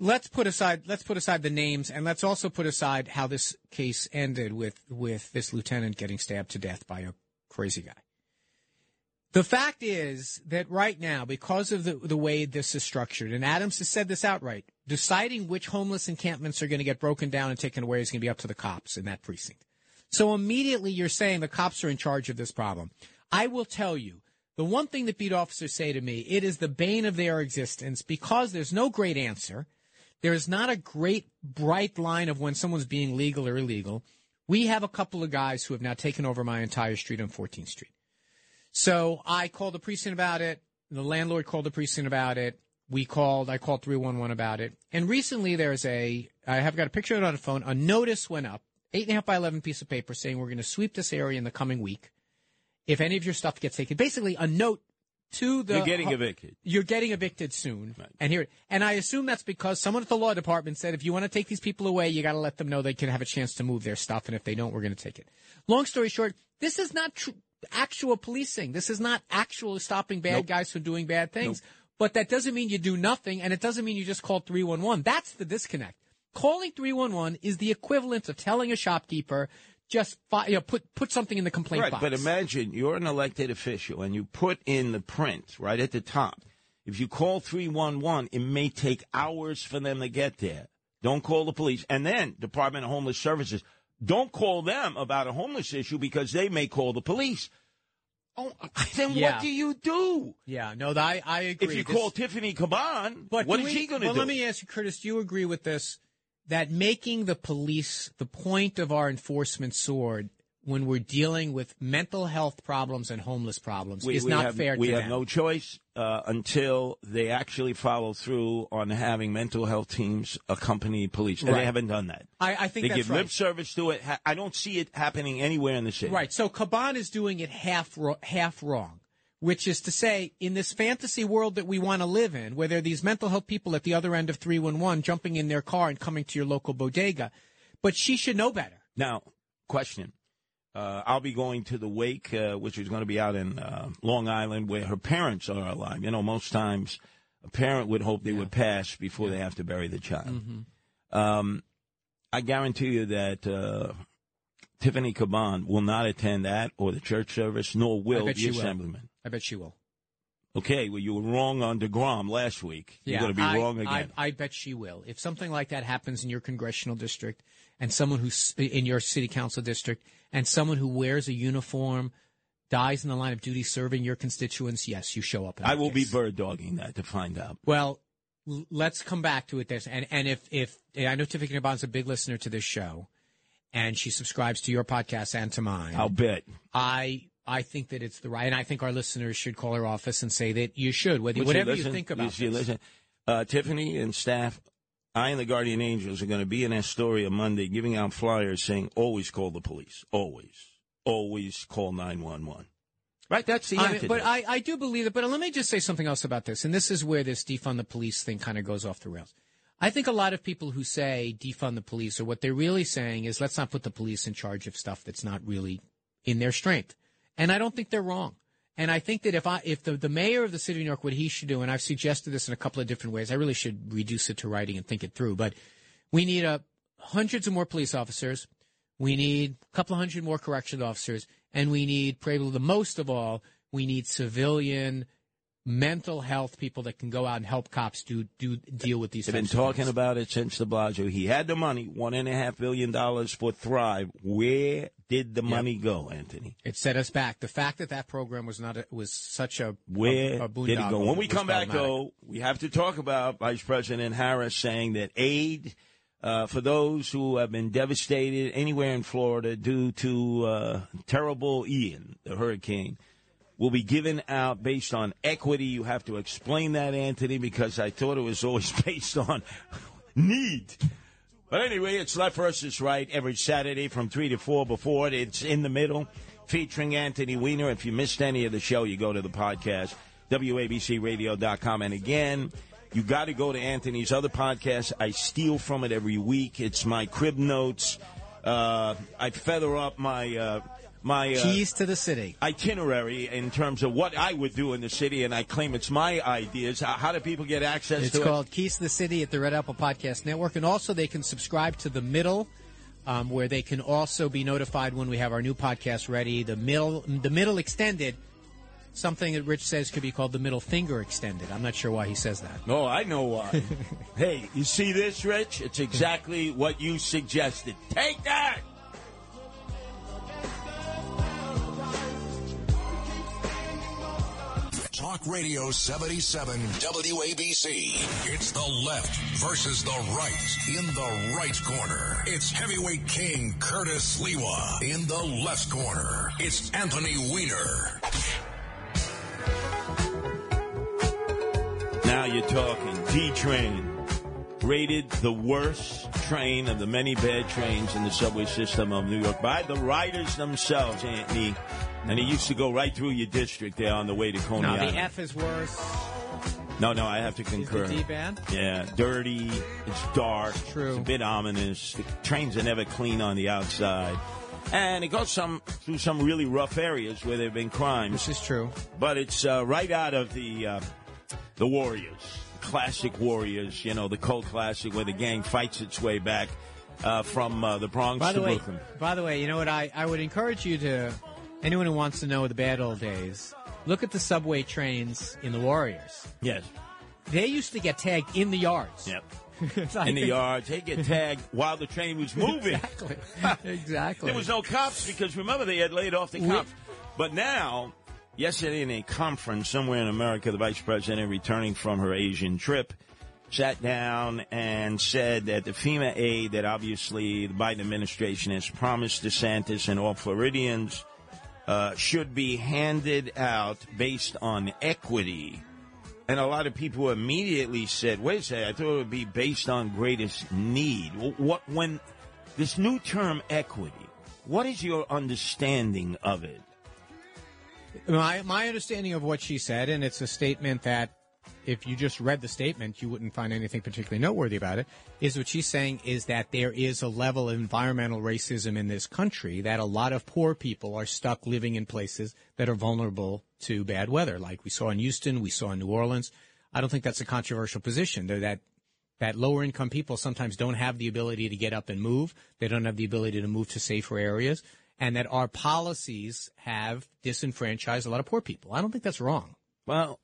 Let's put aside let's put aside the names and let's also put aside how this case ended with with this lieutenant getting stabbed to death by a crazy guy. The fact is that right now, because of the, the way this is structured, and Adams has said this outright, deciding which homeless encampments are going to get broken down and taken away is going to be up to the cops in that precinct. So immediately you're saying the cops are in charge of this problem. I will tell you, the one thing that beat officers say to me, it is the bane of their existence because there's no great answer. There is not a great bright line of when someone's being legal or illegal. We have a couple of guys who have now taken over my entire street on 14th Street. So I called the precinct about it. The landlord called the precinct about it. We called, I called 311 about it. And recently there's a, I have got a picture of it on a phone. A notice went up, eight and a half by 11 piece of paper saying we're going to sweep this area in the coming week. If any of your stuff gets taken, basically a note to the. You're getting evicted. You're getting evicted soon. And here, and I assume that's because someone at the law department said if you want to take these people away, you got to let them know they can have a chance to move their stuff. And if they don't, we're going to take it. Long story short, this is not tr- actual policing. This is not actually stopping bad Nope. guys from doing bad things. But that doesn't mean you do nothing, and it doesn't mean you just call 311. That's the disconnect. Calling 311 is the equivalent of telling a shopkeeper, just fi- you know, put put something in the complaint Right, box. but imagine you're an elected official and you put in the print right at the top. If you call 311, it may take hours for them to get there. Don't call the police. And then Department of Homeless Services, don't call them about a homeless issue because they may call the police. Oh, [laughs] then Yeah. what do you do? yeah, no, I I agree. If you This- call Tiffany Caban, But what is we- she going to well, do? Well, let me ask you, Curtis. Do you agree with this? that making the police the point of our enforcement sword when we're dealing with mental health problems and homeless problems We, is we not have, fair We have them. no choice uh, until they actually follow through on having mental health teams accompany police, and Right. they haven't done that. I, I think They give right. lip service to it. I don't see it happening anywhere in the city. Right. So Caban is doing it half ro- half wrong, which is to say, in this fantasy world that we want to live in, where there are these mental health people at the other end of 311 jumping in their car and coming to your local bodega, but she should know better. Now, question. Uh, I'll be going to the wake, uh, which is going to be out in uh, Long Island, where her parents are alive. You know, most times a parent would hope they would pass before they have to bury the child. Mm-hmm. Um, I guarantee you that uh, Tiffany Caban will not attend that or the church service, nor will the she will. assemblyman. I bet she will. Okay, well, you were wrong on DeGrom last week. You're going to be I, wrong again. I, I bet she will. If something like that happens in your congressional district and someone who's in your city council district and someone who wears a uniform dies in the line of duty serving your constituents, yes, you show up. I will be bird dogging that to find out. Well, l- let's come back to it. This and and if if I know Tiffany Bond's a big listener to this show, and she subscribes to your podcast and to mine. I'll bet. I I think that it's the right, and I think our listeners should call her office and say that you should, whether, Would whatever you listen? think about you listen? Uh, Tiffany and staff, I and the Guardian Angels are going to be in Astoria Monday giving out flyers saying, always call the police. Always. Always call 911. Right? That's the I mean, but I, I do believe it. But let me just say something else about this, and this is where this defund the police thing kind of goes off the rails. I think a lot of people who say defund the police, are what they're really saying is let's not put the police in charge of stuff that's not really in their strength. And I don't think they're wrong. And I think that if I if the, the mayor of the city of New York, what he should do, and I've suggested this in a couple of different ways, I really should reduce it to writing and think it through. But we need a hundreds of more police officers. We need a couple of hundred more correction officers, and we need, probably the most of all, we need civilian mental health people that can go out and help cops do do deal with these. They've been talking things. about it since de Blasio. He had the money, one and a half billion dollars for Thrive. Where did the money go, Anthony? It set us back. The fact that that program was not a, was such a Where a, a did it go? When we come back, though, we have to talk about Vice President Harris saying that aid uh, for those who have been devastated anywhere in Florida due to uh, terrible Ian, the hurricane, will be given out based on equity. You have to explain that, Anthony, because I thought it was always [laughs] based on need. But anyway, it's left versus right every Saturday from 3 to 4 before it. It's in the middle, featuring Anthony Weiner. If you missed any of the show, you go to the podcast, WABCRadio.com. And again, you got to go to Anthony's other podcast. I steal from it every week. It's my crib notes. Uh, I feather up my uh, my uh, keys to the city. itinerary in terms of what I would do in the city, and I claim it's my ideas. How, do people get access It's to it? called Keys to the City at the Red Apple Podcast Network, and also they can subscribe to the Middle, um, where they can also be notified when we have our new podcast ready. The middle, the Middle Extended, something that Rich says could be called the Middle Finger Extended. I'm not sure why he says that. No, I know why. [laughs] hey, you see this, Rich? It's exactly what you suggested. Take that! Talk Radio 77 WABC. It's the left versus the right. In the right corner, it's heavyweight king Curtis Sliwa. In the left corner, it's Anthony Weiner. Now you're talking. D train. Rated the worst train of the many bad trains in the subway system of New York by the riders themselves, Anthony. And it used to go right through your district there on the way to Coney No, the F is worse. no, no, I have to Is concur. the D bad? Yeah, dirty. It's dark. It's True. It's a bit ominous. The trains are never clean on the outside, and it goes some through some really rough areas where there've been crimes. This is true. But it's uh, right out of the uh, the Warriors, classic Warriors. You know, the Cold Classic, where the gang fights its way back uh, from uh, the Bronx By to the way, Brooklyn. by the way, you know what? I, I would encourage you to anyone who wants to know the bad old days. Look at the subway trains in the Warriors. Yes. They used to get tagged in the yards. Yep. [laughs] In the yards. they get tagged while the train was [laughs] moving. Exactly. [laughs] exactly. There was no cops because remember they had laid off the We- cops. But now, yesterday in a conference somewhere in America, the vice president returning from her Asian trip sat down and said that the FEMA aid that obviously the Biden administration has promised DeSantis and all Floridians uh, should be handed out based on equity. And a lot of people immediately said, wait a second, I thought it would be based on greatest need. What, when this new term equity, what is your understanding of it? My, my understanding of what she said, and it's a statement that if you just read the statement, you wouldn't find anything particularly noteworthy about it, is what she's saying is that there is a level of environmental racism in this country that a lot of poor people are stuck living in places that are vulnerable to bad weather, like we saw in Houston, we saw in New Orleans. I don't think that's a controversial position, though that that lower income people sometimes don't have the ability to get up and move. They don't have the ability to move to safer areas and that our policies have disenfranchised a lot of poor people. I don't think that's wrong. Well,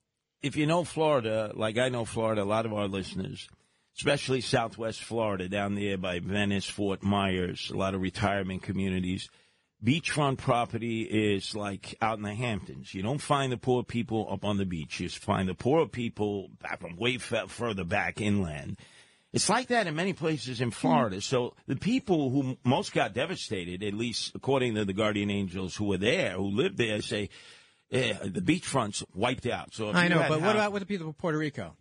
if you know Florida, like I know Florida, a lot of our listeners, especially Southwest Florida, down there by Venice, Fort Myers, a lot of retirement communities. Beachfront property is like out in the Hamptons. You don't find the poor people up on the beach. You find the poor people back from way further back inland. It's like that in many places in Florida. So the people who most got devastated, at least according to the guardian angels who were there, who lived there, say, yeah, the beachfront's wiped out. So I know, but what about with the people of Puerto Rico?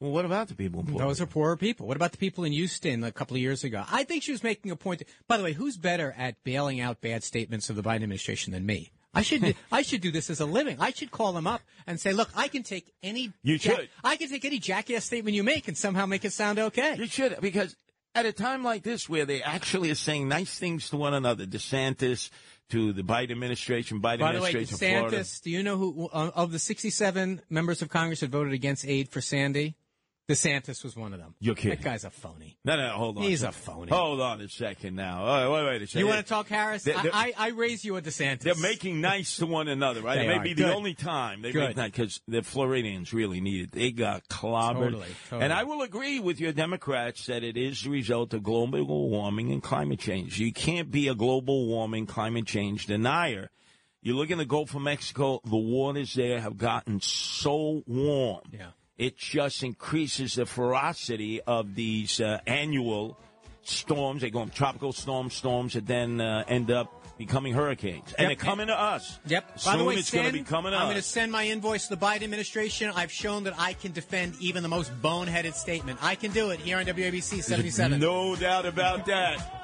Well, what about the people in Puerto Those Rico? are poorer people. What about the people in Houston a couple of years ago? I think she was making a point. By the way, who's better at bailing out bad statements of the Biden administration than me? I should [laughs] I should do this as a living. I should call them up and say, "Look, I can take any you should. I can take any jackass statement you make and somehow make it sound okay." You should because at a time like this where they actually are saying nice things to one another, DeSantis to the Biden administration, Biden By the way, administration DeSantis, do you know who uh, of the 67 members of Congress that voted against aid for Sandy? DeSantis was one of them. You're kidding. That guy's a phony. No, no, hold on. He's a phony. Hold on a second now. All right, wait, wait a second. You want to talk, Harris? They're- they're- I, I, raise you a DeSantis. They're making nice to one another, right? They it may are. be the Good. only time they Good. make that because the Floridians really need it. They got clobbered. Totally, totally. And I will agree with your Democrats that it is the result of global warming and climate change. You can't be a global warming, climate change denier. You look in the Gulf of Mexico, the waters there have gotten so warm. Yeah. It just increases the ferocity of these uh, annual storms. They go from tropical storms, storms that then uh, end up becoming hurricanes. And Yep. they're coming to us. Yep. Soon By the way, it's going to be coming to I'm going to send my invoice to the Biden administration. I've shown that I can defend even the most boneheaded statement. I can do it here on WABC 77. No doubt about that.